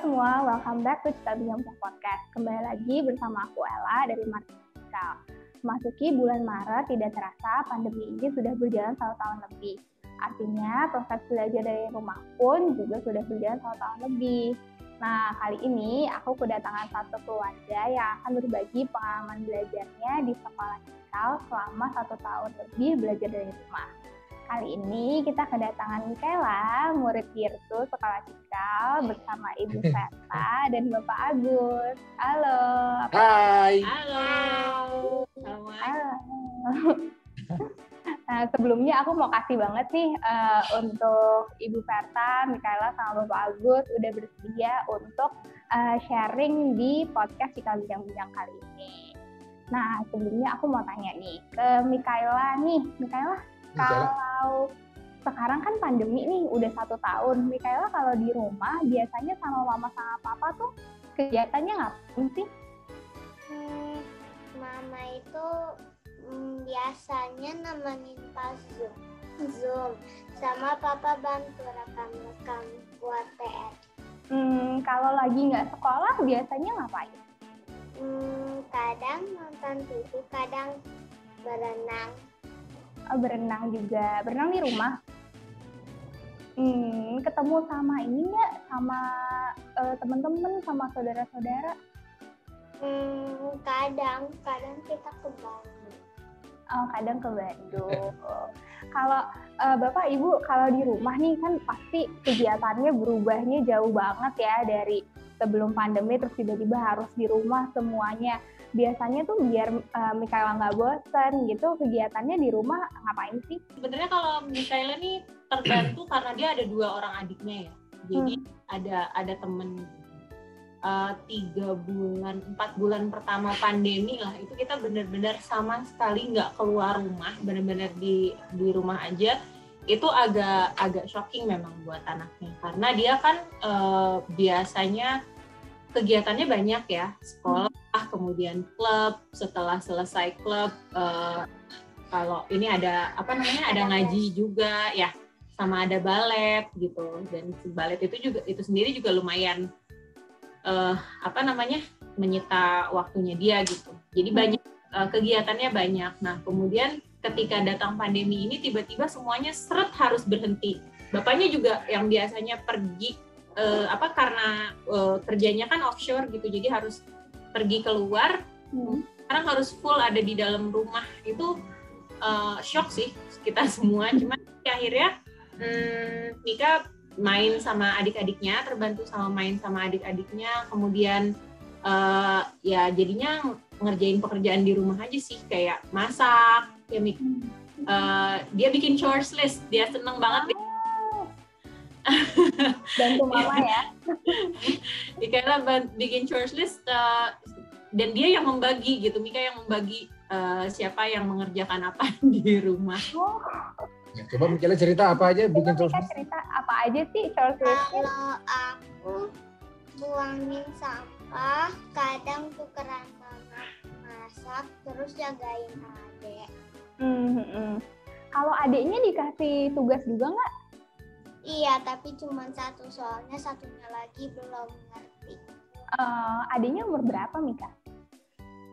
semua, welcome back to Cita Bincang Podcast. Kembali lagi bersama aku Ella dari Martikal. Memasuki bulan Maret, tidak terasa pandemi ini sudah berjalan satu tahun lebih. Artinya proses belajar dari rumah pun juga sudah berjalan satu tahun lebih. Nah, kali ini aku kedatangan satu keluarga yang akan berbagi pengalaman belajarnya di sekolah Cikal selama satu tahun lebih belajar dari rumah. Kali ini kita kedatangan Mikaela, murid Virtu Sekolah Cikal bersama Ibu Verta dan Bapak Agus. Halo. Hai. Halo. Halo. Nah, sebelumnya aku mau kasih banget nih uh, untuk Ibu Verta, Mikaela, sama Bapak Agus udah bersedia untuk uh, sharing di podcast Cikal Bincang-Bincang kali ini. Nah, sebelumnya aku mau tanya nih ke Mikaela nih. Mikaela, kalau sekarang kan pandemi nih udah satu tahun, Mikaela kalau di rumah biasanya sama mama sama papa tuh kegiatannya ngapain sih? Hmm, mama itu hmm, biasanya nemenin pas zoom, zoom, sama papa bantu rekam-rekam buat PR. Hmm, kalau lagi nggak sekolah biasanya ngapain? Hmm, kadang nonton TV, kadang berenang. Oh, berenang juga. Berenang di rumah? Hmm, ketemu sama ini nggak? Sama uh, teman-teman, sama saudara-saudara? Hmm, kadang, kadang kita ke Bandung. Oh, kadang ke Bandung. kalau uh, Bapak Ibu kalau di rumah nih kan pasti kegiatannya berubahnya jauh banget ya dari sebelum pandemi terus tiba-tiba harus di rumah semuanya biasanya tuh biar uh, Mikaela nggak bosan gitu kegiatannya di rumah ngapain sih? Sebenarnya kalau Mikaela nih terbantu karena dia ada dua orang adiknya ya. Jadi hmm. ada ada temen uh, tiga bulan empat bulan pertama pandemi lah itu kita benar-benar sama sekali nggak keluar rumah benar-benar di di rumah aja itu agak agak shocking memang buat anaknya karena dia kan uh, biasanya kegiatannya banyak ya. Sekolah kemudian klub setelah selesai klub uh, kalau ini ada apa namanya ada ngaji juga ya sama ada balet gitu. Dan balet itu juga itu sendiri juga lumayan uh, apa namanya menyita waktunya dia gitu. Jadi banyak uh, kegiatannya banyak. Nah kemudian ketika datang pandemi ini tiba-tiba semuanya seret harus berhenti. Bapaknya juga yang biasanya pergi uh, apa karena uh, kerjanya kan offshore gitu jadi harus pergi keluar. Hmm. sekarang harus full ada di dalam rumah. Itu uh, shock sih kita semua. Cuman akhirnya hmm, Mika main sama adik-adiknya terbantu sama main sama adik-adiknya. Kemudian uh, ya jadinya ngerjain pekerjaan di rumah aja sih. Kayak masak ya uh, dia bikin chores list. Dia seneng banget bantu mama ya. Mikaela bikin chores list uh, dan dia yang membagi gitu. Mika yang membagi uh, siapa yang mengerjakan apa di rumah. Oh. ya, coba Mikaela cerita apa aja bikin chores list. cerita apa aja sih chores list kalau aku buangin sampah kadang tukeran mama masak terus jagain adik. Mm -hmm. kalau adiknya dikasih tugas juga nggak Iya, tapi cuma satu soalnya satunya lagi belum ngerti. Uh, adiknya umur berapa, Mika?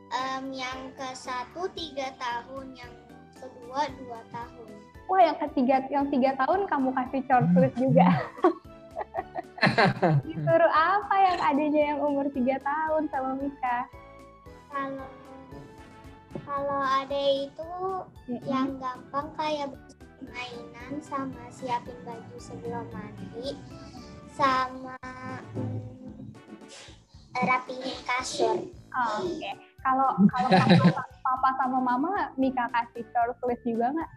Um, yang ke satu tiga tahun, yang kedua dua tahun. Wah, yang ketiga, yang tiga tahun kamu kasih chores juga. Disuruh apa yang adiknya yang umur tiga tahun sama Mika? Kalau kalau ada itu mm -hmm. yang gampang kayak mainan sama siapin baju sebelum mandi sama mm, rapihin kasur. Oh, Oke. Okay. Kalau kalau papa, papa sama mama Mika kasih chores list juga nggak?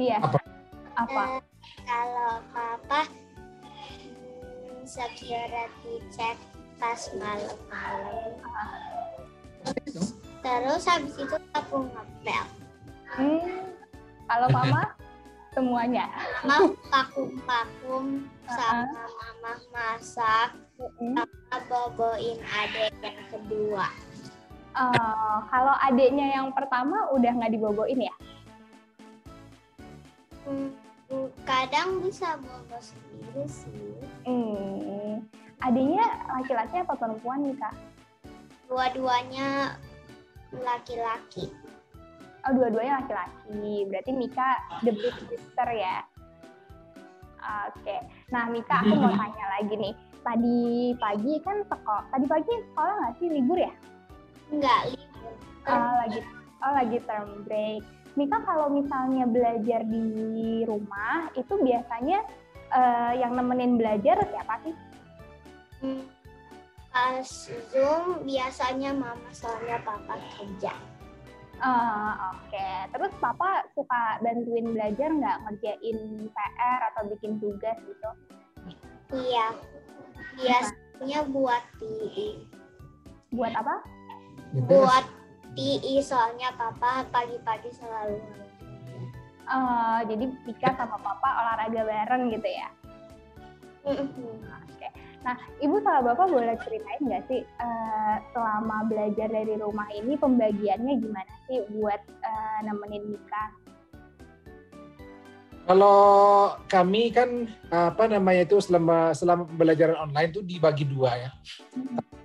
Iya. Apa? Apa? Uh, kalau papa hmm, security check pas malam-malam. Uh. Terus habis itu aku ngepel. Hmm. Kalau mama semuanya. Mama vakum-vakum sama mama masak sama boboin adik yang kedua. Uh, kalau adiknya yang pertama udah nggak diboboin ya? Hmm, kadang bisa bolos sendiri sih. Hmm. Adiknya laki-laki apa perempuan nih kak? Dua-duanya laki-laki. Oh dua-duanya laki-laki. Berarti Mika the big sister ya. Oke. Nah Mika aku mau tanya lagi nih. Tadi pagi kan sekolah. Tadi pagi sekolah nggak sih libur ya? Enggak libur. Oh, lagi oh lagi term break. Mika kalau misalnya belajar di rumah itu biasanya eh, yang nemenin belajar siapa sih? Hmm, Pas Zoom biasanya mama soalnya papa kerja. Eh, Oke, terus papa suka bantuin belajar nggak ngerjain PR atau bikin tugas gitu? Iya. Biasanya buat TI. Buat apa? Buat TI soalnya papa pagi-pagi selalu Eh, jadi Mika sama papa olahraga bareng gitu ya? Mhm. Oke. Nah, ibu sama bapak boleh ceritain nggak sih eh, selama belajar dari rumah ini pembagiannya gimana sih buat eh, nemenin Mika? Kalau kami kan apa namanya itu selama selama pembelajaran online itu dibagi dua ya.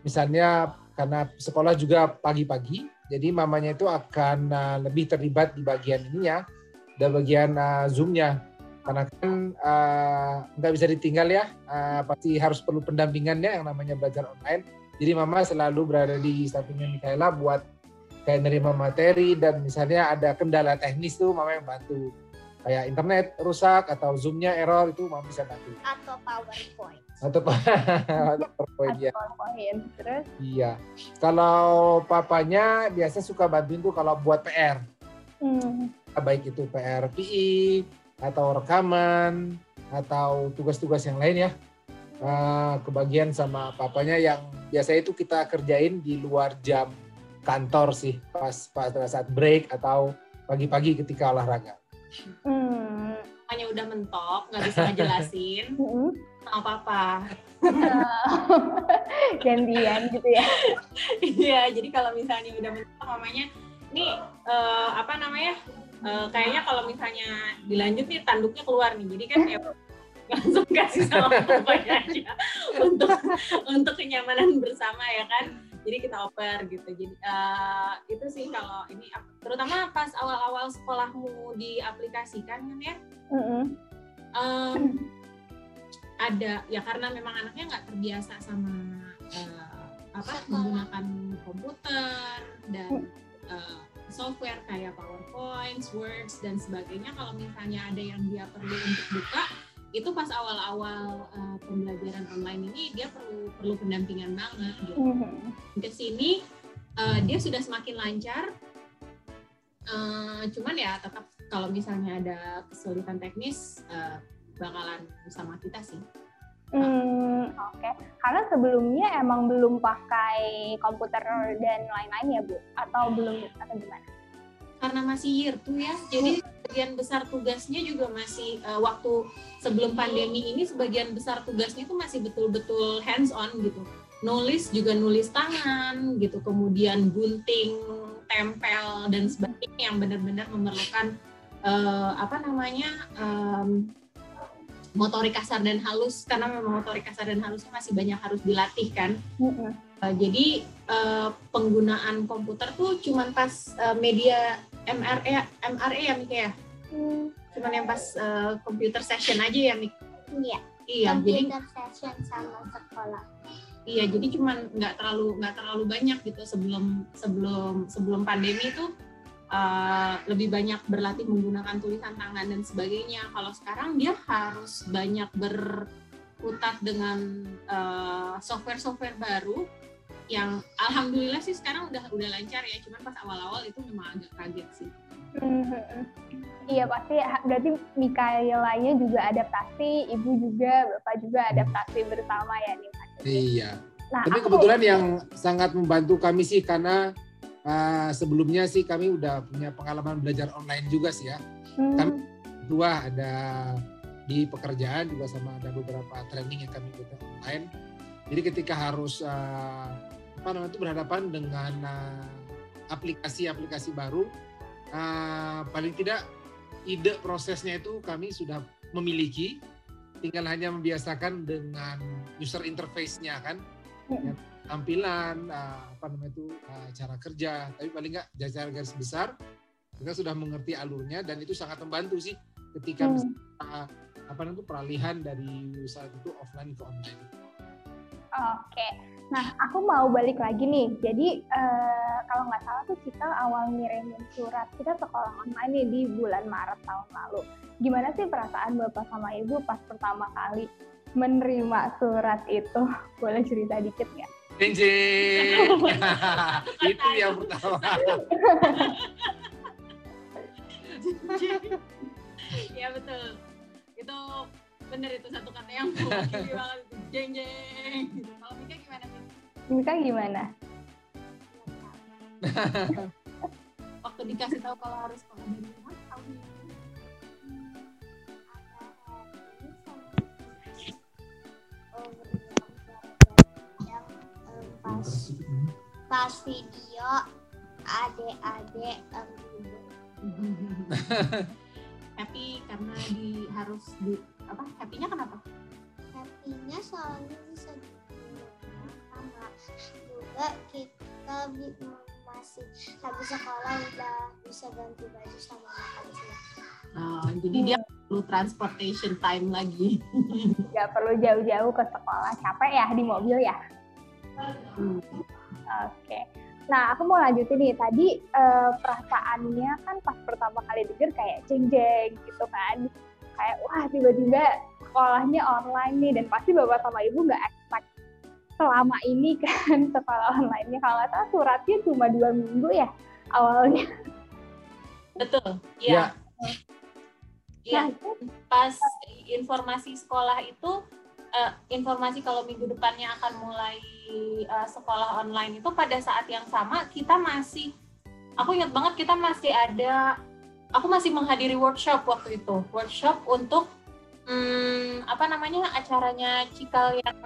Misalnya karena sekolah juga pagi-pagi, jadi mamanya itu akan uh, lebih terlibat di bagian ininya, dan bagian uh, zoomnya. Karena kan uh, nggak bisa ditinggal ya, uh, pasti harus perlu pendampingannya yang namanya belajar online. Jadi mama selalu berada di sampingnya Mikaela buat kayak nerima materi dan misalnya ada kendala teknis tuh mama yang bantu. Kayak internet rusak atau zoomnya error itu mama bisa bantu. Atau PowerPoint. atau atau PowerPoint ya PowerPoint. Terus, iya. Kalau papanya biasa suka bantuin tuh kalau buat PR hmm, baik itu PR PI atau rekaman atau tugas-tugas yang lain ya Eh, kebagian sama papanya yang biasanya itu kita kerjain di luar jam kantor sih pas pada saat break atau pagi-pagi ketika olahraga hmm, Makanya udah mentok, nggak bisa ngejelasin hmm. sama papa. gantian gitu ya? Iya, jadi kalau misalnya udah mentok mamanya, nih eh, apa namanya? Eh, kayaknya kalau misalnya dilanjut nih tanduknya keluar nih. Jadi kan ya langsung kasih sama papanya aja untuk untuk kenyamanan bersama ya kan. Jadi kita oper gitu. Jadi eh, itu sih kalau ini terutama pas awal-awal sekolahmu diaplikasikan kan ya. Em, ada ya karena memang anaknya nggak terbiasa sama eh, apa menggunakan komputer dan eh, software kayak PowerPoint, Words dan sebagainya. Kalau misalnya ada yang dia perlu untuk buka, itu pas awal-awal eh, pembelajaran online ini dia perlu perlu pendampingan banget. Gitu. Mhm. Ke sini eh, dia sudah semakin lancar. Eh, cuman ya tetap kalau misalnya ada kesulitan teknis eh, bakalan sama kita sih. Hmm, oke. Karena sebelumnya emang belum pakai komputer dan lain-lain ya, Bu? Atau belum atau gimana? karena masih year tuh ya jadi sebagian besar tugasnya juga masih eh, waktu sebelum pandemi ini sebagian besar tugasnya itu masih betul-betul hands on gitu nulis juga nulis tangan gitu kemudian gunting tempel dan sebagainya yang benar-benar memerlukan eh, apa namanya em, motorik kasar dan halus karena memang motorik kasar dan halusnya masih banyak harus dilatih kan Mm-mm. Uh, jadi uh, penggunaan komputer tuh cuman pas uh, media MRE MRE ya Mika ya Hmm, cuman yang pas uh, computer session aja ya Mika Iya. iya jadi Computer session sama sekolah. iya jadi cuman nggak terlalu nggak terlalu banyak gitu sebelum sebelum sebelum pandemi itu uh, lebih banyak berlatih menggunakan tulisan tangan dan sebagainya kalau sekarang dia harus banyak berkutat dengan uh, software-software baru yang alhamdulillah sih sekarang udah udah lancar ya cuman pas awal-awal itu memang agak kaget sih Mhm. Iya pasti berarti Mikaelanya juga adaptasi, ibu juga, bapak juga adaptasi bersama ya nih Mas. iya Nah, Tapi aku- kebetulan yang sangat membantu kami sih karena uh, sebelumnya sih kami udah punya pengalaman belajar online juga sih ya. Hmm, kami- Dua ada di pekerjaan juga sama ada beberapa training yang kami ikuti online. Jadi ketika harus uh, apa namanya itu berhadapan dengan uh, aplikasi-aplikasi baru, uh, paling tidak ide prosesnya itu kami sudah memiliki, tinggal hanya membiasakan dengan user interface-nya kan, ya, tampilan, uh, apa namanya itu uh, cara kerja, tapi paling nggak cara garis besar kita sudah mengerti alurnya dan itu sangat membantu sih ketika Hmm. uh, apa namanya itu peralihan dari usaha itu offline ke online. Oke, nah aku mau balik lagi nih. Jadi eh, kalau nggak salah tuh kita awal ngirimin surat kita sekolah online nih di bulan Maret tahun lalu. Gimana sih perasaan bapak sama ibu pas pertama kali menerima surat itu? Boleh cerita dikit nggak? Jeng jeng. itu yang pertama. ya betul itu bener itu satu kata yang mewakili banget jeng jeng gitu. kalau Mika gimana Mika? Mika gimana? waktu dikasih tahu kalau harus sekolah pas video adik-adik duduk. happy karena di harus di apa happynya kenapa happy-nya soalnya bisa sama juga kita bi- masih habis sekolah udah bisa ganti baju sama makan siang. oh, jadi dia perlu transportation time lagi Nggak perlu jauh-jauh ke sekolah, capek ya di mobil ya? Hmm. Oke. Nah, aku mau lanjutin nih. Tadi eh, perasaannya kan pas pertama kali denger kayak jeng-jeng gitu kan. Kayak wah tiba-tiba sekolahnya online nih dan pasti bapak sama ibu nggak expect selama ini kan sekolah online-nya. Kalau nggak salah suratnya cuma dua minggu ya awalnya. betul Ya. iya iya Nah, pas informasi sekolah itu eh, informasi kalau minggu depannya akan mulai eh, sekolah online itu pada saat yang sama kita masih aku ingat banget kita masih ada aku masih menghadiri workshop waktu itu. Workshop untuk hmm, apa namanya acaranya Cikal yang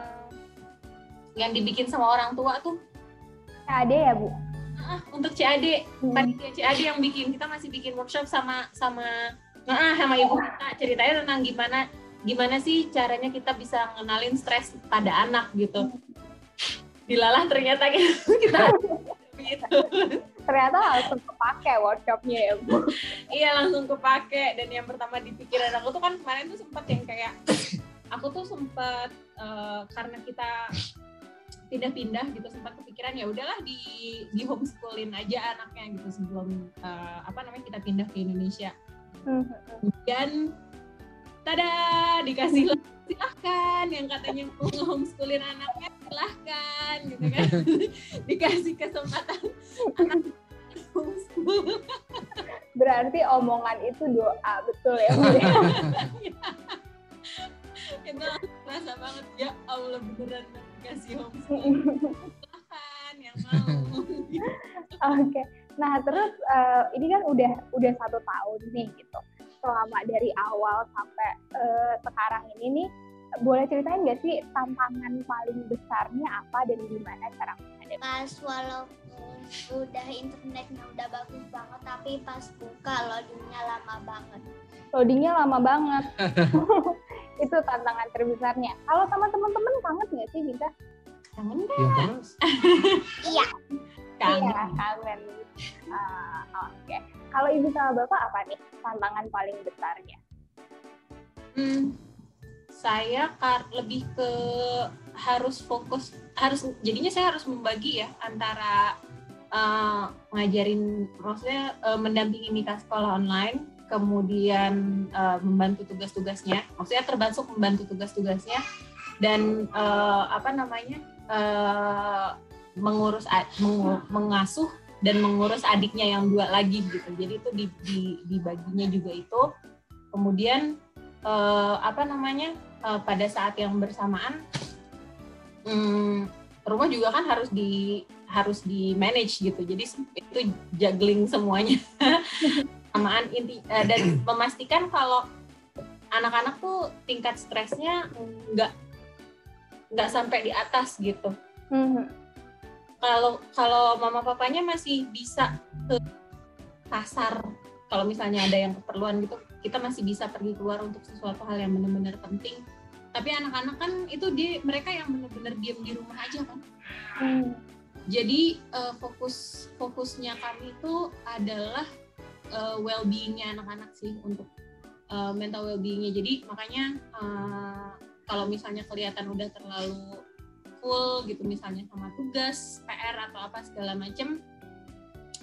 yang dibikin sama orang tua tuh. Ada ya bu. ah, untuk CAD Hmm. panitia CAD yang bikin. Kita masih bikin workshop sama sama nah, sama ibu kita. Ceritanya tentang gimana gimana sih caranya kita bisa ngenalin stres pada anak gitu dilalah ternyata kita gitu Ternyata langsung kepake workshopnya ya bu. iya langsung kepake dan yang pertama di pikiran aku tuh kan kemarin tuh sempat yang kayak aku tuh sempat eh, karena kita pindah-pindah gitu sempat kepikiran ya udahlah di di homeschoolin aja anaknya gitu sebelum eh, apa namanya kita pindah ke Indonesia Hmm. Tada dikasih silahkan. Yang katanya mau homeschoolin anaknya silahkan gitu kan. Dikasih kesempatan anak homeschool Berarti omongan itu doa betul ya bu. ya? itu rasa banget. Ya Allah beneran dikasih homeschool silahkan yang mau. Oke, nah terus eh, ini kan udah udah satu tahun nih gitu. Selama dari awal sampai eh, sekarang ini nih, boleh ceritain nggak sih tantangan paling besarnya apa dan gimana cara menghadapi? Pas walaupun udah internetnya udah bagus banget tapi pas buka loadingnya lama banget. Loadingnya lama banget. itu tantangan terbesarnya. Kalau sama teman-teman kangen nggak sih kita? kangen terus. Kangen Iya, kangen. Ah, Oke. Kalau ibu sama bapak apa nih tantangan paling besarnya? Hmm, saya kar- lebih ke harus fokus harus jadinya saya harus membagi ya antara eh, ngajarin maksudnya eh, mendampingi Mika sekolah online kemudian eh, membantu tugas-tugasnya maksudnya termasuk membantu tugas-tugasnya dan eh, apa namanya eh, mengurus mengasuh dan mengurus adiknya yang dua lagi gitu. Jadi itu di, di- dibaginya juga itu. Kemudian eh, apa namanya eh, pada saat yang bersamaan hmm, rumah juga kan harus di harus di manage gitu. Jadi itu juggling semuanya. Samaan inti eh, dan memastikan kalau anak-anak tuh tingkat stresnya nggak nggak sampai di atas gitu. Hmm. Kalau kalau mama papanya masih bisa ke kasar kalau misalnya ada yang keperluan gitu kita masih bisa pergi keluar untuk sesuatu hal yang benar-benar penting. Tapi anak-anak kan itu dia mereka yang benar-benar diam di rumah aja kan. Hmm. jadi uh, fokus fokusnya kami itu adalah uh, well-beingnya anak-anak sih untuk uh, mental well-beingnya. Jadi makanya uh, kalau misalnya kelihatan udah terlalu full gitu misalnya sama tugas PR atau apa segala macem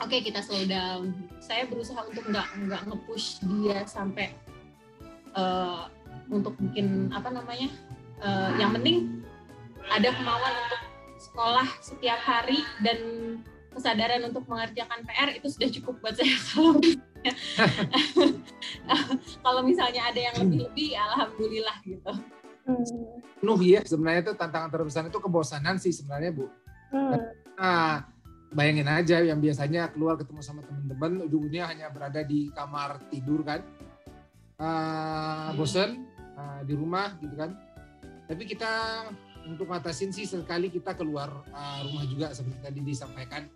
oke okay, kita slow down saya berusaha untuk nggak nggak nge-push dia sampai uh, untuk bikin apa namanya uh, yang penting ada kemauan untuk sekolah setiap hari dan kesadaran untuk mengerjakan PR itu sudah cukup buat saya kalau misalnya, kalau misalnya ada yang lebih-lebih alhamdulillah gitu. Penuh ya sebenarnya itu tantangan terbesar itu kebosanan sih sebenarnya Bu. Hmm. Nah, bayangin aja yang biasanya keluar ketemu sama teman-teman ujung-ujungnya hanya berada di kamar tidur kan. Uh, bosen uh, di rumah gitu kan. Tapi kita untuk ngatasin sih sekali kita keluar uh, rumah juga seperti tadi disampaikan.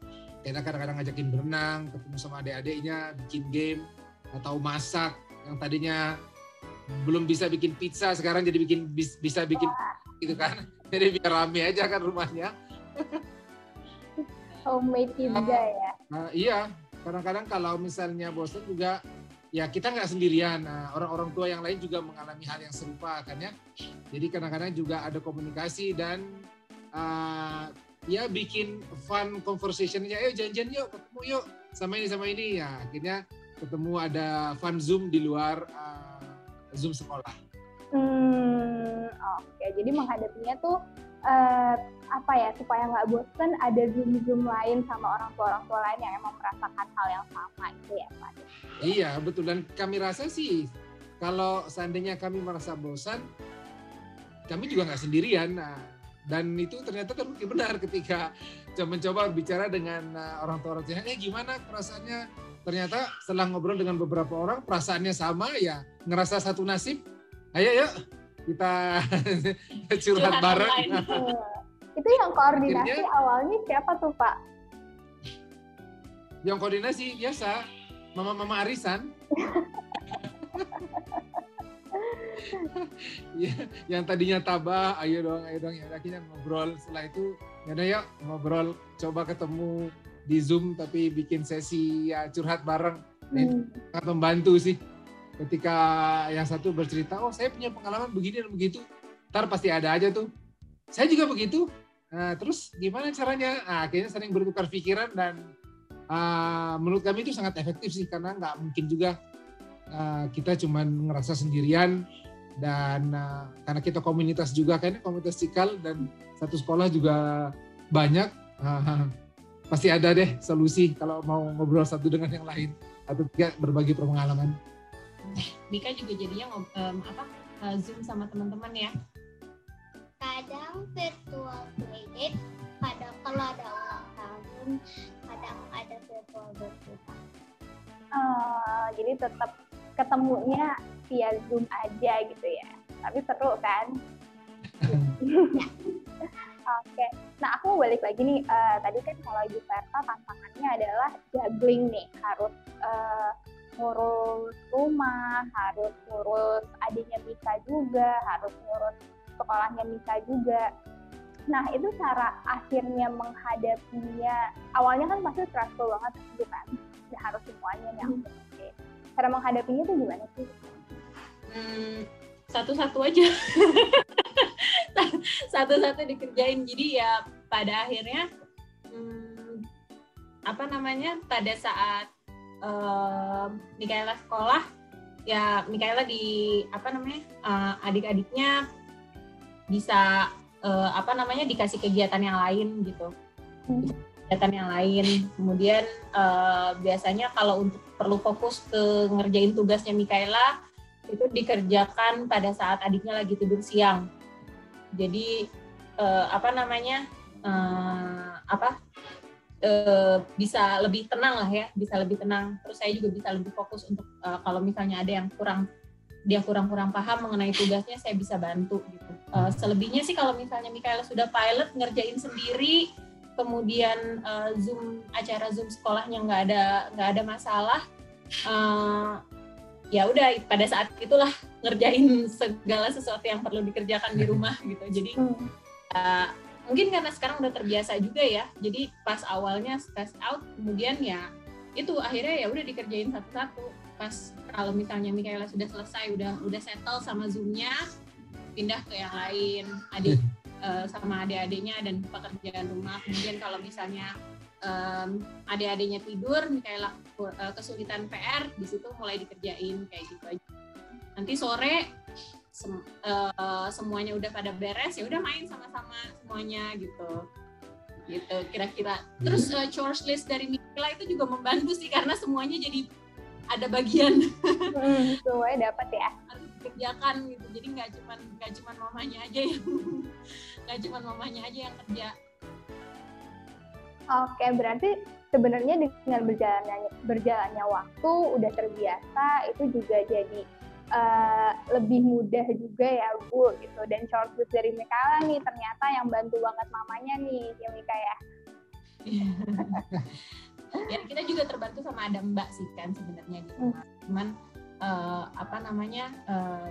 Kita kadang-kadang ngajakin berenang, ketemu sama adik-adiknya, bikin game atau masak yang tadinya belum bisa bikin pizza sekarang jadi bikin bisa bikin gitu kan. Jadi biar rame aja kan rumahnya. Homemade juga ya. Uh, iya, kadang-kadang kalau misalnya bosan juga ya kita nggak sendirian. Nah, orang-orang tua yang lain juga mengalami hal yang serupa kan ya. Jadi kadang-kadang juga ada komunikasi dan uh, ya bikin fun conversationnya. Ayo janjian yuk, ketemu yuk sama ini sama ini ya. Akhirnya ketemu ada fun zoom di luar uh, zoom sekolah. Hmm, oke. Okay. Jadi menghadapinya tuh uh, apa ya supaya nggak bosen ada zoom zoom lain sama orang tua orang tua lain yang emang merasakan hal yang sama itu ya Pak. Iya betul dan kami rasa sih kalau seandainya kami merasa bosan kami juga nggak sendirian. Nah, dan itu ternyata terbukti benar ketika mencoba berbicara dengan uh, orang tua orang tua eh gimana perasaannya ternyata setelah ngobrol dengan beberapa orang perasaannya sama ya ngerasa satu nasib ayo yuk kita curhat bareng. Itu yang koordinasi Akhirnya, awalnya siapa tuh Pak? Yang koordinasi biasa, mama-mama arisan. ya, yang tadinya tabah, ayo dong, ayo dong, ya akhirnya ngobrol. Setelah itu, ya udah yuk ngobrol, coba ketemu di Zoom tapi bikin sesi ya curhat bareng. Hmm. Sangat membantu sih. Ketika yang satu bercerita oh saya punya pengalaman begini dan begitu. Ntar pasti ada aja tuh. Saya juga begitu. Nah, terus gimana caranya? Nah, akhirnya sering bertukar pikiran dan uh, menurut kami itu sangat efektif sih karena nggak mungkin juga uh, kita cuma ngerasa sendirian dan uh, karena kita komunitas juga kayaknya komunitas cikal dan satu sekolah juga banyak. uh, pasti ada deh solusi kalau mau ngobrol satu dengan yang lain. Atau tiga berbagi pengalaman. Mika juga jadinya um, apa uh, zoom sama teman-teman ya. Kadang virtual playdate kadang kalau ada ulang tahun kadang ada virtual birthday uh, jadi tetap ketemunya via zoom aja gitu ya. Tapi seru kan Oke, okay. nah aku balik lagi nih. Uh, tadi kan kalau di Verta tantangannya adalah juggling nih, harus uh, ngurus rumah, harus ngurus adiknya Mika juga, harus ngurus sekolahnya Mika juga. Nah, itu cara akhirnya menghadapinya. Awalnya kan pasti stressful banget gitu kan. Ya, harus semuanya yang hmm. oke. Cara menghadapinya itu gimana sih? Hmm, satu-satu aja. Satu-satu dikerjain. Jadi ya pada akhirnya hmm, apa namanya? Pada saat uh, Mikaela sekolah ya Mikaela di apa namanya uh, adik-adiknya bisa uh, apa namanya dikasih kegiatan yang lain gitu kegiatan yang lain kemudian uh, biasanya kalau untuk perlu fokus ke ngerjain tugasnya Mikaela itu dikerjakan pada saat adiknya lagi tidur siang jadi uh, apa namanya uh, apa uh, bisa lebih tenang lah ya, bisa lebih tenang. Terus saya juga bisa lebih fokus untuk uh, kalau misalnya ada yang kurang dia kurang-kurang paham mengenai tugasnya, saya bisa bantu gitu. Uh, selebihnya sih kalau misalnya Mikaela sudah pilot ngerjain sendiri, kemudian uh, zoom acara zoom sekolahnya nggak ada nggak ada masalah, uh, ya udah pada saat itulah ngerjain segala sesuatu yang perlu dikerjakan di rumah gitu. Jadi uh, mungkin karena sekarang udah terbiasa juga ya. Jadi pas awalnya stress out kemudian ya itu akhirnya ya udah dikerjain satu-satu. Pas kalau misalnya Mikaela sudah selesai udah udah settle sama zoomnya pindah ke yang lain. Adik uh, sama adik-adiknya dan pekerjaan rumah. Kemudian kalau misalnya um, adik-adiknya tidur Mikaela uh, kesulitan PR di situ mulai dikerjain kayak gitu aja. Nanti sore sem uh, semuanya udah pada beres ya udah main sama-sama semuanya gitu. Gitu kira-kira. Terus uh, chores list dari Mila itu juga membantu sih karena semuanya jadi ada bagian. Hmm, semuanya dapat ya. Harus dikerjakan gitu. Jadi nggak cuman nggak cuman mamanya aja yang nggak cuman mamanya aja yang kerja Oke, berarti sebenarnya dengan berjalannya berjalannya waktu udah terbiasa itu juga jadi uh, lebih mudah juga ya Bu gitu dan short dari Mikala nih ternyata yang bantu banget mamanya nih ya Mika ya. ya kita juga terbantu sama ada Mbak sih kan sebenarnya gitu. Hmm. Cuman uh, apa namanya uh,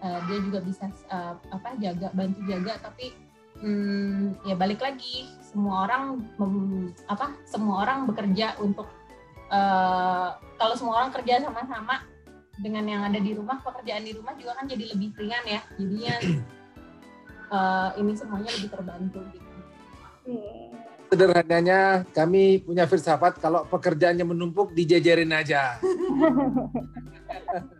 uh, dia juga bisa uh, apa jaga bantu jaga tapi hmm, ya balik lagi semua orang mem, apa semua orang bekerja untuk uh, kalau semua orang kerja sama-sama dengan yang ada di rumah pekerjaan di rumah juga kan jadi lebih ringan ya jadinya uh, ini semuanya lebih terbantu gitu. Sederhananya kami punya filsafat kalau pekerjaannya menumpuk dijajarin aja.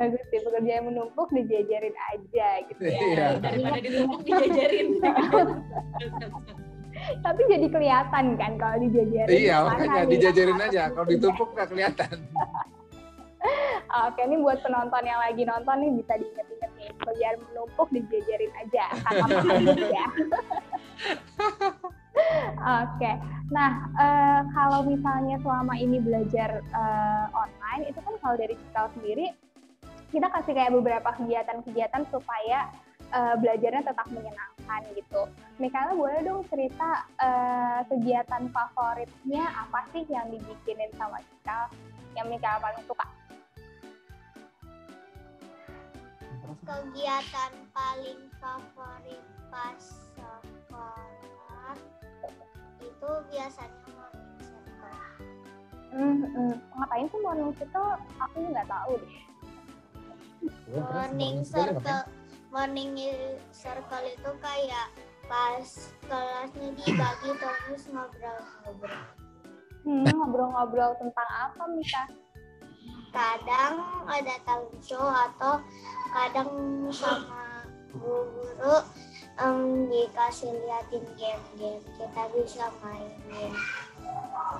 Bagus sih pekerjaan menumpuk dijajarin aja gitu ya. Iya. Daripada ditumpuk dijajarin. Tapi jadi kelihatan kan kalau dijajarin. Iya makanya dijajarin aja. Kalau ditumpuk nggak kelihatan. Oke, ini buat penonton yang lagi nonton nih bisa diinget-inget nih, biar menumpuk dijajarin aja kata ya. Oke, nah uh, kalau misalnya selama ini belajar uh, online, itu kan kalau dari Cikal sendiri, kita kasih kayak beberapa kegiatan-kegiatan supaya uh, belajarnya tetap menyenangkan gitu. Misalnya boleh dong cerita uh, kegiatan favoritnya apa sih yang dibikinin sama Cikal, yang Mikael paling suka? kegiatan paling favorit pas sekolah itu biasanya morning circle. Hmm, hmm. ngapain sih morning circle? Aku nggak tahu deh. Morning circle, morning circle itu kayak pas kelasnya dibagi terus ngobrol-ngobrol. Hmm, ngobrol-ngobrol tentang apa, Mika? kadang ada talent show atau kadang sama guru-guru um, dikasih liatin game-game kita bisa main game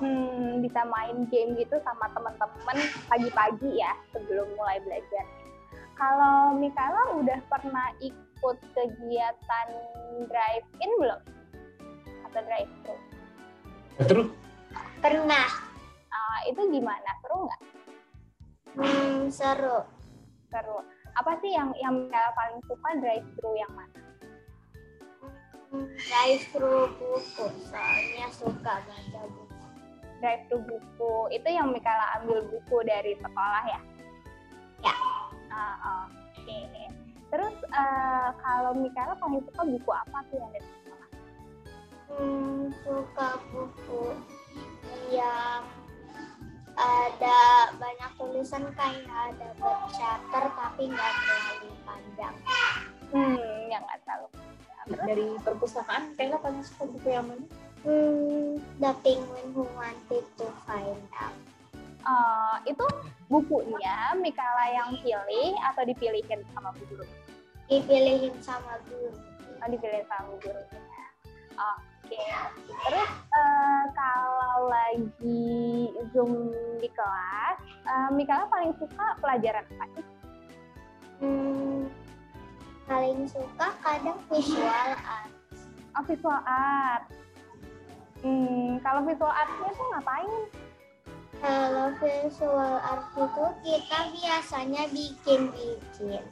hmm, bisa main game gitu sama teman-teman pagi-pagi ya sebelum mulai belajar kalau Mikala udah pernah ikut kegiatan drive-in belum atau drive-thru terus pernah uh, itu gimana seru nggak Hmm, seru. Seru. Apa sih yang yang paling suka drive thru yang mana? drive thru buku, soalnya suka baca buku. Drive thru buku, itu yang Mikala ambil buku dari sekolah? Ya. Uh, Oke. Okay. Terus uh, kalau Mikala paling suka buku apa sih yang dari sekolah? Hmm, suka buku yang ada banyak tulisan kayak ada chapter tapi nggak terlalu panjang. Hmm, yang nggak terlalu. Terus? Dari perpustakaan, kayaknya paling suka buku yang mana? Hmm, The Penguin Who Wanted to Find Out. Uh, itu bukunya Mikala yang pilih atau dipilihin sama bu guru? Dipilihin sama guru. Oh, dipilihin sama bu guru. Oke. Terus uh, kalau lagi Zoom di kelas, uh, Mikala paling suka pelajaran apa sih? Hmm, paling suka kadang visual art. Oh, visual art. Hmm, kalau visual artnya tuh ngapain? Kalau visual art itu kita biasanya bikin-bikin.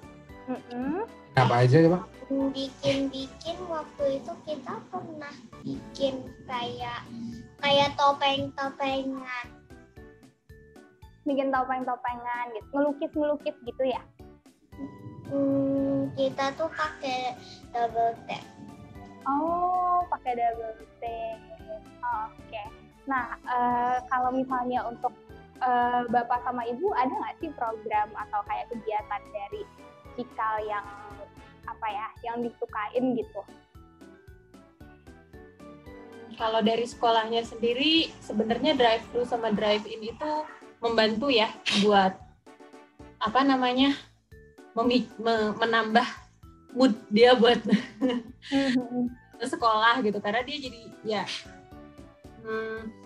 Mm -hmm. Apa aja coba? bikin-bikin waktu itu kita pernah bikin kayak kayak topeng-topengan. bikin topeng-topengan gitu, ngelukis-ngelukis gitu ya? Hmm, kita tuh pakai double tap. Oh, pakai double T. Oke. Nah, eh, kalau misalnya untuk eh, bapak sama ibu ada nggak sih program atau kayak kegiatan dari Cikal yang apa ya, yang disukain gitu? Kalau dari sekolahnya sendiri, sebenarnya drive thru sama drive in itu membantu ya buat apa namanya memi- me- menambah mood dia buat sekolah gitu karena dia jadi ya hmm,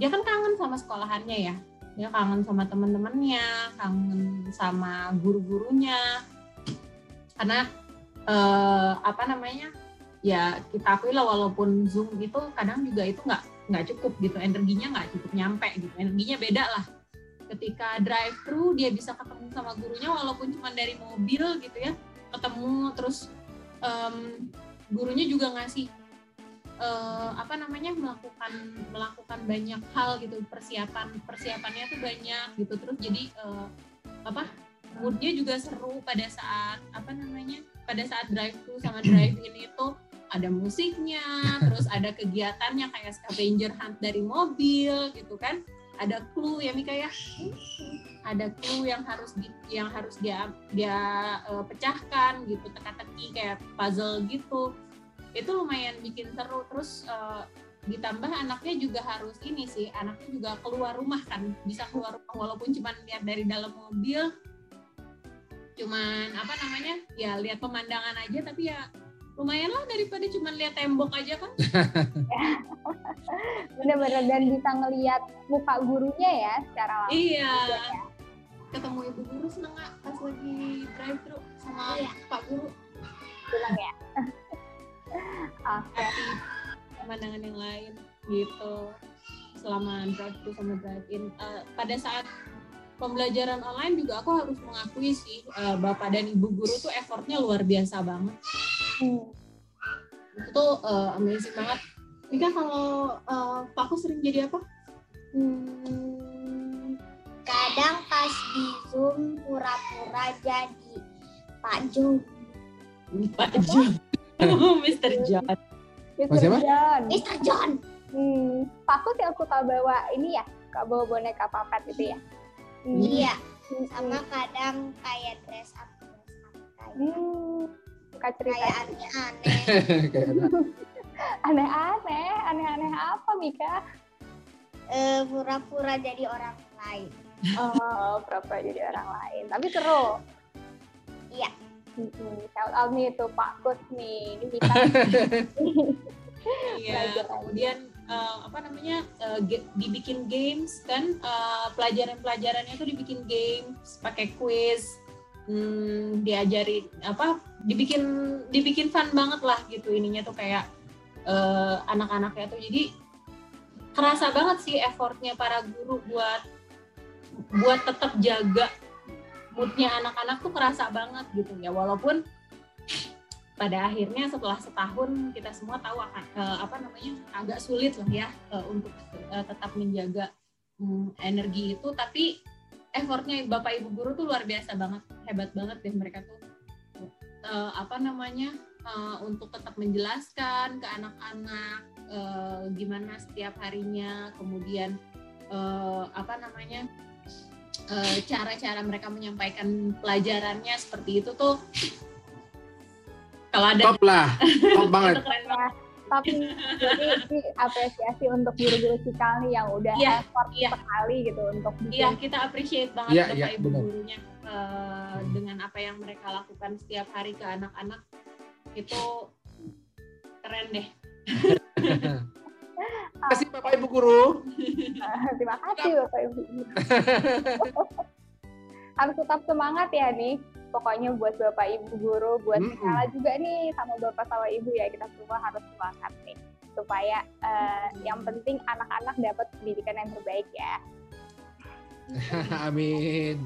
dia kan kangen sama sekolahannya ya. Dia kangen sama teman-temannya kangen sama guru-gurunya. Karena eh, apa namanya ya kita akui lah walaupun zoom itu kadang juga itu nggak nggak cukup gitu. Energinya nggak cukup nyampe gitu. Energinya beda lah. Ketika drive thru dia bisa ketemu sama gurunya walaupun cuma dari mobil gitu ya. Ketemu terus em, gurunya juga ngasih eh, apa namanya melakukan melakukan banyak hal gitu. Persiapan persiapannya tuh banyak gitu. Terus jadi eh, apa moodnya juga seru pada saat apa namanya pada saat drive thru sama drive in itu ada musiknya terus ada kegiatannya kayak scavenger hunt dari mobil gitu kan. Ada clue ya Mika ya? Ada clue yang harus di, yang harus dia dia eh, pecahkan gitu teka-teki kayak puzzle gitu itu lumayan bikin seru. Terus eh, ditambah anaknya juga harus ini sih anaknya juga keluar rumah kan. Bisa keluar rumah walaupun cuma lihat dari dalam mobil. Cuman apa namanya ya lihat pemandangan aja. Tapi ya lumayan lah daripada cuma lihat tembok aja kan. Bener-bener dan bisa ngelihat muka gurunya ya secara langsung. iya. ya. ketemu ibu guru seneng nggak pas lagi drive thru sama pak guru. Bilang ya. Happy pemandangan yang lain gitu selama drive thru sama drive in Eh, pada saat pembelajaran online juga aku harus mengakui sih eh, bapak dan ibu guru tuh effortnya luar biasa banget Hmm. itu tuh eh, amazing banget Mika kalau eh, Pak aku sering jadi apa? Hmm, kadang pas di Zoom pura-pura jadi Pak Jun. Pak John. Mr. John. Mr. Siapa? John. Mr. John. Hmm, Pakus yang suka bawa ini ya, suka bawa boneka papat itu ya. Hmm. Iya, Hmm. sama kadang kayak dress up dress up kayak Hmm, suka cerita kayak aneh-aneh. Aneh-aneh, aneh-aneh apa Mika? Eh, pura-pura jadi orang lain. Oh, pura-pura jadi orang lain. Tapi seru. Iya. Hmm, shout out nih tuh Pak Kus nih. Ini. Iya, kemudian eh, apa namanya ge- dibikin games kan eh, pelajaran-pelajarannya itu dibikin games pakai quiz hmm, diajarin apa dibikin dibikin fun banget lah gitu ininya tuh kayak eh, anak-anaknya tuh jadi kerasa banget sih effortnya para guru buat buat tetap jaga moodnya anak-anak tuh kerasa banget gitu ya. Walaupun pada akhirnya setelah setahun kita semua tahu akan eh, apa namanya agak sulit lah ya eh, untuk eh, tetap menjaga mm, energi itu. Tapi effortnya bapak ibu guru tuh luar biasa banget hebat banget deh mereka tuh. Eh, apa namanya eh, untuk tetap menjelaskan ke anak-anak eh, gimana setiap harinya. Kemudian eh, apa namanya cara-cara mereka menyampaikan pelajarannya seperti itu tuh kalau ada Top lah, top banget. Tapi jadi apresiasi untuk guru-guru Cikal nih yang udah Iya, effort iya. sekali gitu untuk Iya, kita appreciate banget Iya, Bapak iya, Ibu benar. gurunya eh, dengan apa yang mereka lakukan setiap hari ke anak-anak. Itu keren deh. Terima kasih Bapak Ibu Guru. Terima kasih Bapak Ibu. Harus tetap semangat ya nih. Pokoknya buat Bapak Ibu guru, buat Mm-mm. Cikala juga nih sama Bapak sama Ibu ya kita semua harus semangat nih supaya eh, yang penting anak-anak dapat pendidikan yang terbaik ya. Amin.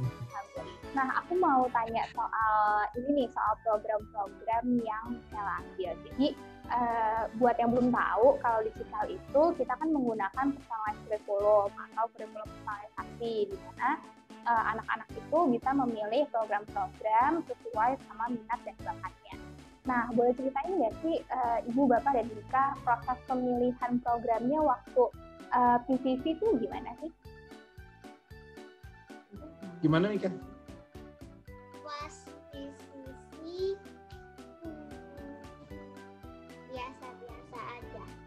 Nah, aku mau tanya soal ini nih, soal program-program yang saya ambil. Jadi, uh, buat yang belum tahu, kalau di Cikal itu kita kan menggunakan personalized curriculum atau kurikulum personalisasi, di mana uh, anak-anak itu bisa memilih program-program sesuai sama minat dan bakatnya. Nah, boleh ceritain nggak sih uh, Ibu, Bapak, dan Dika proses pemilihan programnya waktu uh, PVV itu gimana sih? Gimana nih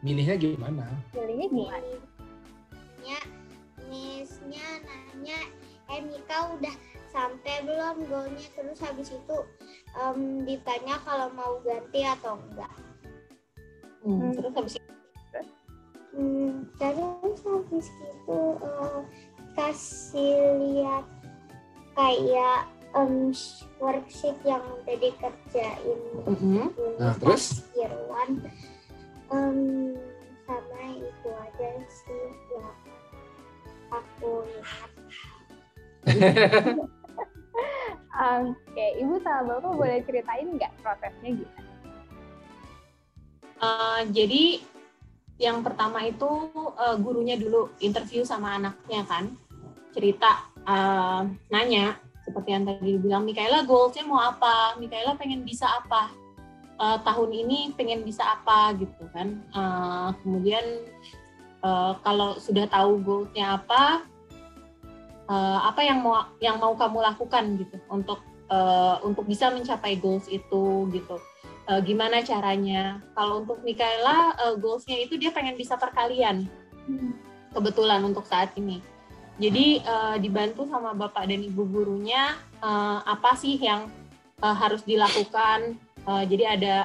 Milihnya gimana? Milihnya gimana? Milihnya, misnya nanya, eh Mika udah sampai belum goalnya terus habis itu um, ditanya kalau mau ganti atau enggak hmm, terus habis itu hmm, terus habis itu uh, kasih lihat kayak um, worksheet yang udah dikerjain mm-hmm. nah, terus Irwan um, sama itu aja sih ya aku lihat Oke, Ibu sama Bapak boleh ceritain nggak prosesnya gimana? Uh, jadi yang pertama itu uh, gurunya dulu interview sama anaknya kan, cerita, uh, nanya seperti yang tadi dibilang, Mikaela goalsnya mau apa? Mikaela pengen bisa apa? Uh, tahun ini pengen bisa apa gitu kan? Uh, kemudian uh, kalau sudah tahu goalsnya apa, uh, apa yang mau yang mau kamu lakukan gitu untuk uh, untuk bisa mencapai goals itu gitu. Uh, gimana caranya? Kalau untuk Mikaela uh, goalsnya itu dia pengen bisa perkalian. Kebetulan untuk saat ini. Jadi uh, dibantu sama bapak dan ibu gurunya uh, apa sih yang uh, harus dilakukan uh, jadi ada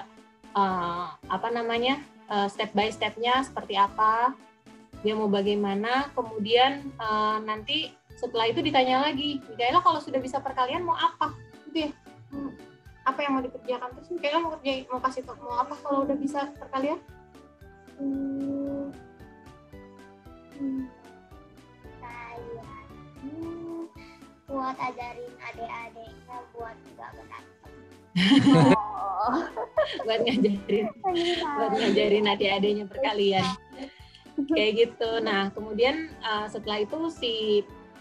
uh, apa namanya uh, step by stepnya seperti apa dia mau bagaimana kemudian uh, nanti setelah itu ditanya lagi Mikaela kalau sudah bisa perkalian mau apa? Gitu ya. Hmm, apa yang mau dikerjakan? Terus Mikaela mau kerjain mau kasih tau mau apa kalau udah bisa perkalian hmm, hmm, hmm, buat ajarin adik-adiknya buat nggak berantem oh. buat ngajarin buat ngajarin adik-adiknya perkalian kayak gitu nah kemudian uh, setelah itu si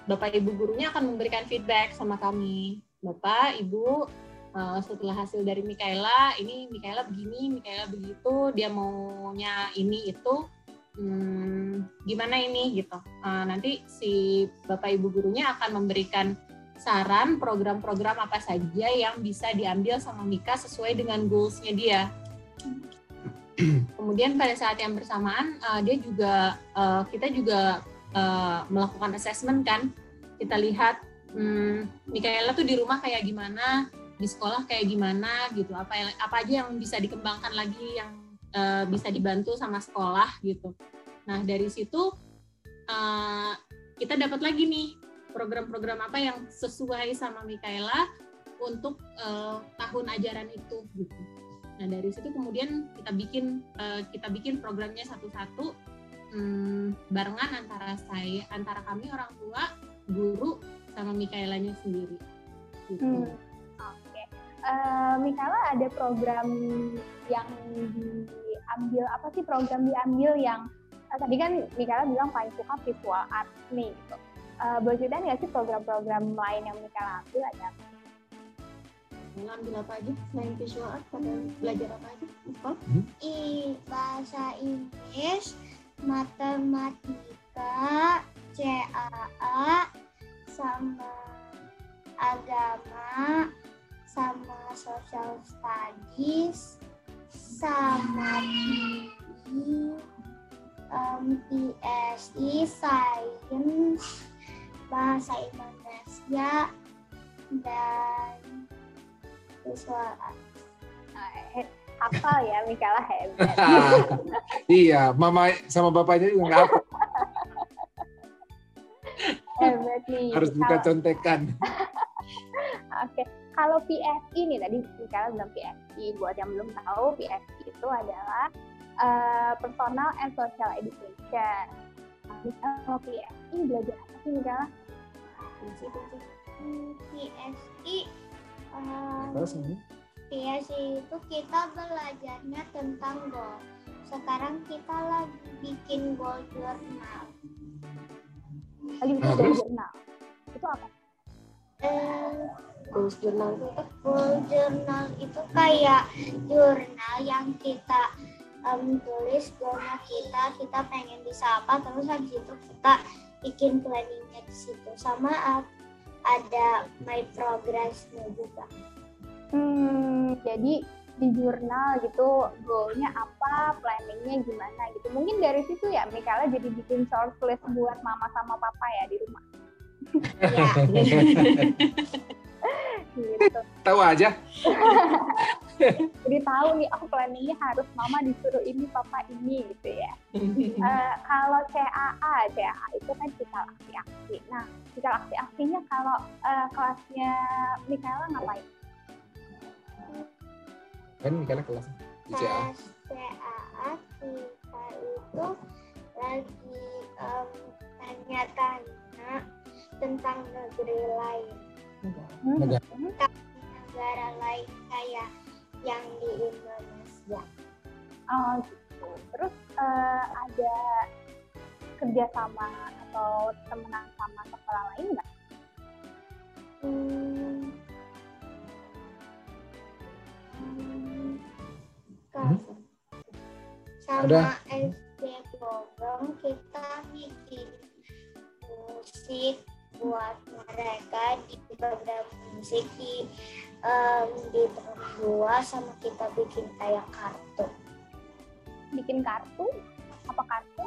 Bapak Ibu gurunya akan memberikan feedback sama kami. Bapak, Ibu, uh, setelah hasil dari Mikaela, ini Mikaela begini, Mikaela begitu, dia maunya ini itu, hmm, gimana ini gitu. Uh, nanti si Bapak Ibu gurunya akan memberikan saran program-program apa saja yang bisa diambil sama Mika sesuai dengan goals-nya dia. Kemudian pada saat yang bersamaan uh, dia juga uh, kita juga uh, melakukan assessment kan. Kita lihat hmm, Mikaela tuh di rumah kayak gimana di sekolah kayak gimana gitu. Apa apa aja yang bisa dikembangkan lagi yang uh, bisa dibantu sama sekolah gitu. Nah dari situ uh, kita dapat lagi nih program-program apa yang sesuai sama Mikaela untuk uh, tahun ajaran itu gitu nah dari situ kemudian kita bikin uh, kita bikin programnya satu-satu hmm, barengan antara saya antara kami orang tua guru sama Mikaelanya sendiri gitu. hmm. uh, Mikaela ada program yang diambil apa sih program diambil yang uh, tadi kan Mikaela bilang paling suka visual art nih gitu uh, boleh cerita nggak sih program-program lain yang Mikaela ambil ada Mila ambil apa aja selain visual art? Pada belajar apa aja? Hmm? I bahasa Inggris matematika, CAA, sama agama, sama social studies, sama PI, um, PSI, sains, bahasa Indonesia, dan visual arts hafal ya Mikaela hebat. iya, mama sama bapaknya juga nggak hafal. hebat nih. Harus buka contekan. Oke, kalau PSI nih tadi Mikaela bilang PSI. Buat yang belum tahu, PSI itu adalah uh, Personal and Social Education. Nah, kalau PSI belajar apa sih Mikaela? PSI uh, PSI itu kita belajarnya tentang goal. Sekarang kita lagi bikin goal journal. Lagi bikin Nah, goal terus? jurnal. Itu apa? Eh, Goals jurnal itu goal journal itu kayak jurnal yang kita em, tulis goalnya kita, kita pengen bisa apa, terus habis itu kita bikin planningnya di situ. Sama ada my progressnya juga. Hmm, jadi di jurnal gitu goalnya apa, planningnya gimana gitu. Mungkin dari situ ya Mikaela jadi bikin short list buat mama sama papa ya di rumah. Ya, Gitu. Tahu aja. Jadi tahu nih aku planningnya harus mama disuruh ini, papa ini gitu ya. Eh, kalau CAA, CAA itu kan cikal aksi-aksi. Nah, cikal aksi-aksinya kalau eh, kelasnya Mikaela ngapain? Kan Mikaela kelas di CA. pas CAA kita itu lagi em, tanya-tanya tentang negeri lain. Hmm, Negara. negara lain kayak yang di Indonesia. Oh gitu. Terus eh, ada kerjasama atau temenan sama sekolah lain nggak? Hmm. Hmm. Hmm? Sama Ada. SD Bogor kita bikin musik buat mereka di program musik di em, di sama kita bikin kayak kartu Bikin kartu? Apa kartu?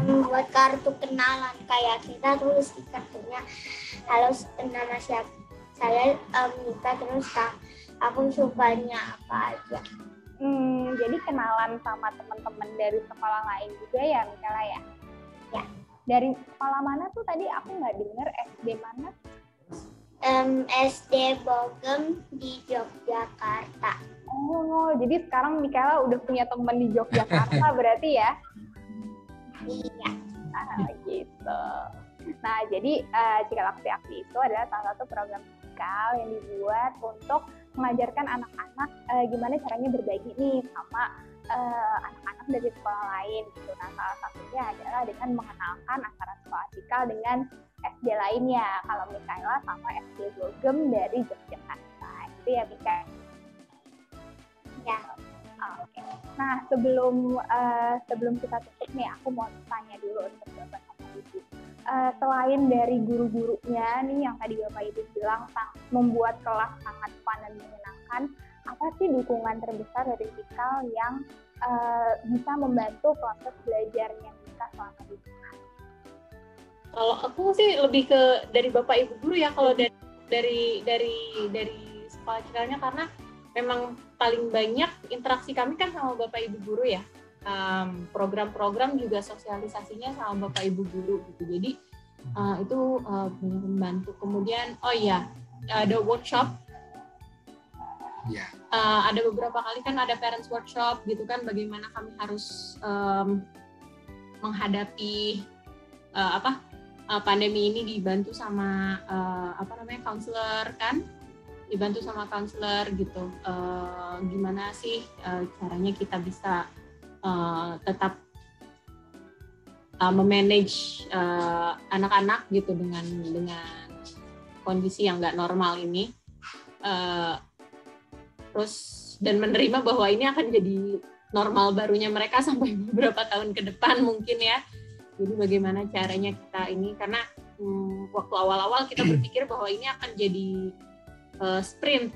membuat kartu kenalan kayak kita tulis di kartunya halo nama siapa saya em, Nita terus aku sukanya apa aja Hmm, jadi kenalan sama teman-teman dari sekolah lain juga ya Mikaela ya? Ya. Dari sekolah mana tuh tadi aku nggak dengar SD mana? Em, SD Bogem di Yogyakarta Oh, jadi sekarang Mikaela udah punya teman di Yogyakarta berarti ya? iya Nah, gitu. Nah, jadi uh, Cikal Aksi Aksi itu adalah salah satu program fiskal yang dibuat untuk mengajarkan anak-anak eh, gimana caranya berbagi nih sama eh, anak-anak dari sekolah lain gitu. Nah, salah satunya adalah dengan mengenalkan antara sekolah dengan SD lainnya. Kalau Mikaela sama SD Bogem dari Yogyakarta. Gitu ya, Mika. ya Oke. Nah, sebelum eh, sebelum kita tutup nih, aku mau tanya dulu untuk Bapak sama Ibu. Eh, selain dari guru-gurunya nih yang tadi Bapak Ibu bilang sang- membuat kelas sangat fun dan menyenangkan, apa sih dukungan terbesar dari Fikal yang eh, bisa membantu proses belajarnya Mika selama di rumah? Kalau aku sih lebih ke dari bapak ibu guru ya kalau dari dari dari dari sekolah cikalnya karena memang paling banyak interaksi kami kan sama bapak ibu guru ya. Program-program juga sosialisasinya sama bapak ibu guru gitu. Jadi eh, itu banyak membantu. Kemudian oh iya ada workshop. Iya. Eh, ada beberapa kali kan ada parents workshop gitu kan bagaimana kami harus em, menghadapi eh, apa uh, pandemi ini dibantu sama uh, apa namanya counselor kan? Dibantu sama counselor gitu. Uh, gimana sih uh, caranya kita bisa uh, tetap uh, memanage uh, anak-anak gitu dengan dengan kondisi yang nggak normal ini. Uh, terus dan menerima bahwa ini akan jadi normal barunya mereka sampai beberapa tahun ke depan mungkin ya jadi bagaimana caranya kita ini karena hmm, waktu awal-awal kita berpikir bahwa ini akan jadi uh, sprint,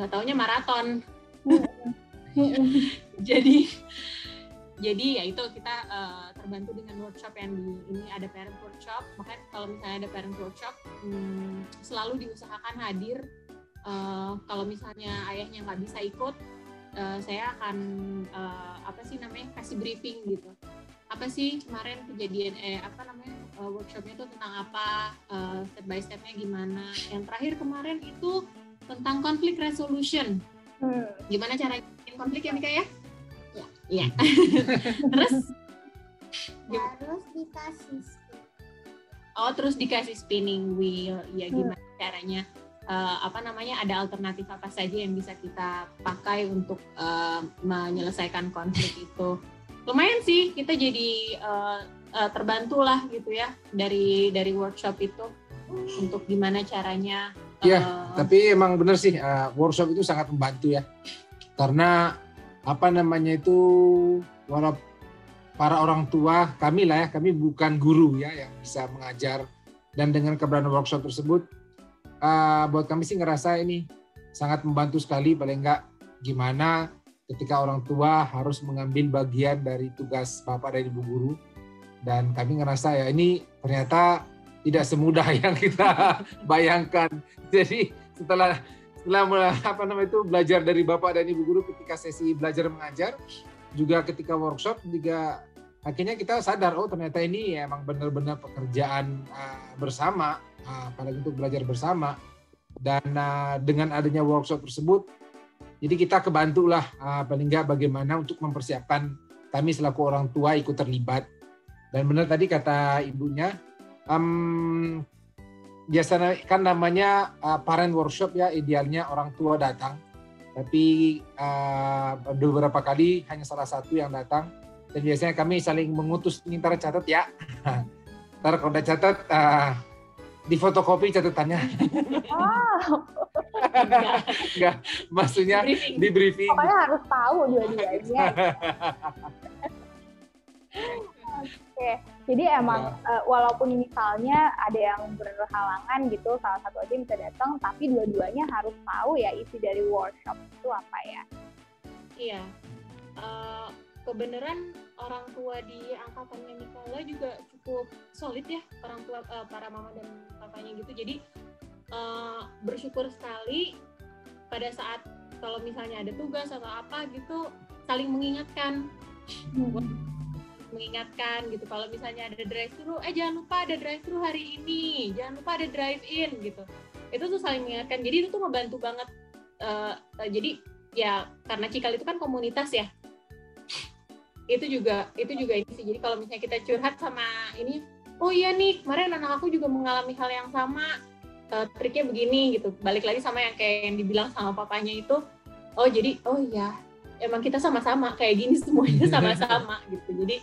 nggak taunya maraton. jadi jadi ya itu kita uh, terbantu dengan workshop yang di ini ada parent workshop. Makanya kalau misalnya ada parent workshop hmm, selalu diusahakan hadir. Uh, kalau misalnya ayahnya nggak bisa ikut, uh, saya akan uh, apa sih namanya kasih briefing gitu apa sih kemarin kejadian eh apa namanya uh, workshopnya itu tentang apa uh, step by stepnya gimana yang terakhir kemarin itu tentang konflik resolution Hmm. gimana cara bikin konflik ya Mika ya Iya. iya terus harus dikasih skill. oh terus dikasih spinning wheel ya Hmm. gimana caranya uh, apa namanya ada alternatif apa saja yang bisa kita pakai untuk uh, menyelesaikan konflik itu. Lumayan sih kita jadi uh, uh, terbantu lah gitu ya dari dari workshop itu untuk gimana caranya Iya, uh, tapi emang benar sih uh, workshop itu sangat membantu ya. Karena apa namanya itu walaupun para orang tua kami lah ya kami bukan guru ya yang bisa mengajar. Dan dengan keberadaan workshop tersebut uh, buat kami sih ngerasa ini sangat membantu sekali paling enggak gimana ketika orang tua harus mengambil bagian dari tugas bapak dan ibu guru. Dan kami ngerasa ya ini ternyata tidak semudah yang kita bayangkan. Jadi setelah setelah apa namanya itu belajar dari bapak dan ibu guru ketika sesi belajar mengajar juga ketika workshop juga akhirnya kita sadar oh ternyata ini ya emang benar-benar pekerjaan uh, bersama apalagi untuk belajar bersama. Dan uh, dengan adanya workshop tersebut jadi kita kebantu lah uh, paling nggak bagaimana untuk mempersiapkan kami selaku orang tua ikut terlibat. Dan benar tadi kata ibunya um, biasanya kan namanya uh, parent workshop ya idealnya orang tua datang. Tapi uh, beberapa kali hanya salah satu yang datang. Dan biasanya kami saling mengutus ini catat ya. Ntar kalau udah catat uh, di fotokopi catatannya oh. enggak maksudnya di briefing pokoknya harus tahu dua-duanya Oke, jadi emang ya. uh, walaupun misalnya ada yang berhalangan gitu, salah satu aja bisa datang, tapi dua-duanya harus tahu ya isi dari workshop itu apa ya. Iya, uh, kebenaran orang tua di angkatannya Mikaela juga cukup solid ya, orang tua uh, para mama dan papanya gitu. Jadi uh, bersyukur sekali pada saat kalau misalnya ada tugas atau apa gitu saling mengingatkan. Hmm mengingatkan gitu kalau misalnya ada drive thru eh jangan lupa ada drive thru hari ini jangan lupa ada drive in gitu itu tuh saling mengingatkan jadi itu tuh membantu banget uh, uh, jadi ya karena Cikal itu kan komunitas ya itu juga itu juga ini sih. Jadi kalau misalnya kita curhat sama ini oh iya nih kemarin anak aku juga mengalami hal yang sama uh, triknya begini gitu. Balik lagi sama yang kayak yang dibilang sama papanya itu oh jadi oh iya emang kita sama-sama kayak gini semuanya sama-sama gitu. Jadi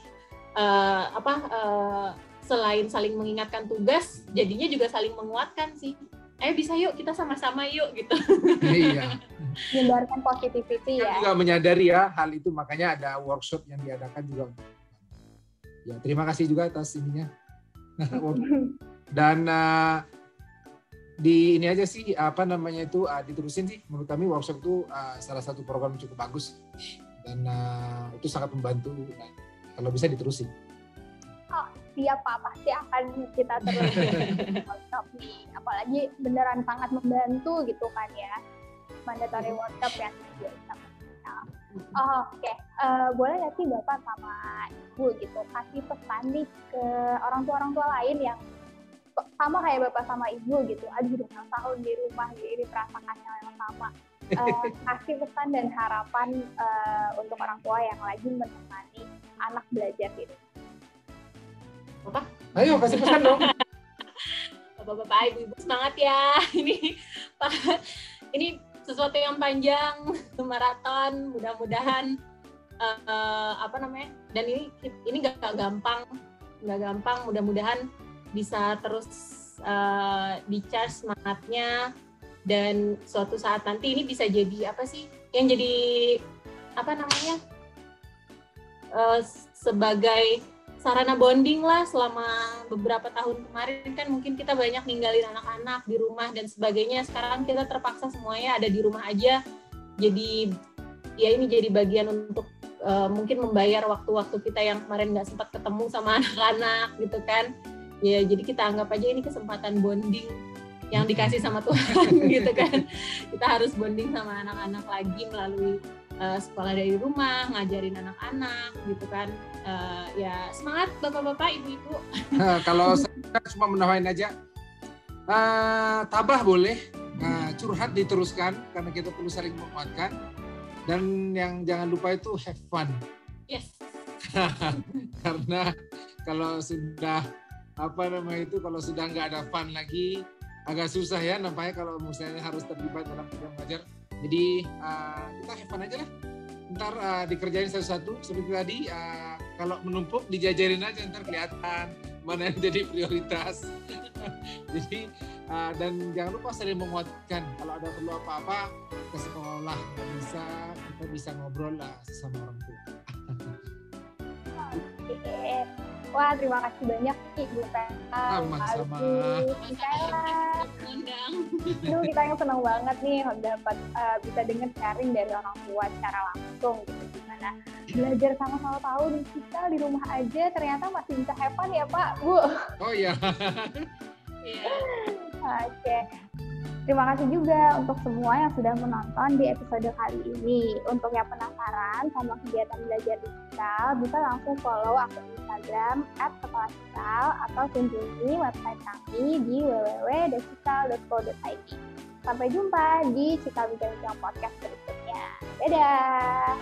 uh, apa uh, selain saling mengingatkan tugas jadinya juga saling menguatkan sih eh bisa yuk kita sama-sama yuk gitu. Iya. Menyebarkan positivity ya. juga menyadari ya hal itu makanya ada workshop yang diadakan juga ya terima kasih juga atas ininya. Dan uh, di ini aja sih apa namanya itu uh, diterusin sih. Menurut kami workshop itu uh, salah satu program cukup bagus. Dan uh, itu sangat membantu. Dan kalau bisa diterusin. Siap Pak, pasti akan kita terusin workshop nih. Apalagi beneran sangat membantu gitu kan ya. Mandatory hmm. workshop yang biasa. Oh, Oke, okay. uh, eh, boleh nggak sih Bapak sama Ibu gitu kasih pesan nih ke orang tua orang tua lain yang sama kayak Bapak sama Ibu gitu, aduh udah tahun di rumah ini merasakan hal yang sama. Uh, kasih pesan dan harapan uh, untuk orang tua yang lagi menemani anak belajar gitu. Apa? Ayo kasih pesan dong. Bapak-bapak, ibu-ibu semangat ya. Ini ini sesuatu yang panjang, maraton. Mudah-mudahan uh, apa namanya? Dan ini ini gak, gak gampang, nggak gampang. Mudah-mudahan bisa terus uh, di charge semangatnya dan suatu saat nanti ini bisa jadi apa sih? Yang jadi apa namanya? uh, sebagai sarana bonding lah selama beberapa tahun kemarin. Kan mungkin kita banyak ninggalin anak-anak di rumah dan sebagainya. Sekarang kita terpaksa semuanya ada di rumah aja. Jadi ya ini jadi bagian untuk uh, mungkin membayar waktu-waktu kita yang kemarin nggak sempat ketemu sama anak-anak gitu kan. Ya jadi kita anggap aja ini kesempatan bonding yang dikasih sama Tuhan gitu kan. Kita harus bonding sama anak-anak lagi melalui uh, sekolah dari rumah, ngajarin anak-anak gitu kan. Uh, ya semangat bapak-bapak, ibu-ibu. Nah, kalau saya cuma menawain aja, uh, tabah boleh, uh, curhat diteruskan karena kita perlu saling menguatkan. Dan yang jangan lupa itu have fun. Yes. karena kalau sudah apa namanya itu kalau sudah nggak ada fun lagi agak susah ya nampaknya kalau misalnya harus terlibat dalam program belajar. Jadi uh, kita have fun aja lah. Ntar uh, dikerjain satu-satu seperti tadi. Uh, kalau menumpuk dijajarin aja ntar kelihatan mana yang jadi prioritas. jadi uh, dan jangan lupa sering menguatkan kalau ada perlu apa-apa ke sekolah bisa kita bisa ngobrol lah sama orang tua. Wah, terima kasih banyak nih Bu Peta, Sama-sama. Aduh, kita yang senang banget nih dapat uh, bisa dengar sharing dari orang tua secara langsung gitu gimana belajar sama-sama tahu dan kita di rumah aja ternyata masih bisa have fun ya Pak, Bu. Oh iya. Iya. Oke. Terima kasih juga untuk semua yang sudah menonton di episode kali ini. Untuk yang penasaran sama kegiatan belajar digital, bisa langsung follow akun Instagram @sekolahdigital atau kunjungi website kami di www.digital.co.id. Sampai jumpa di Cikal Bincang Podcast berikutnya. Dadah!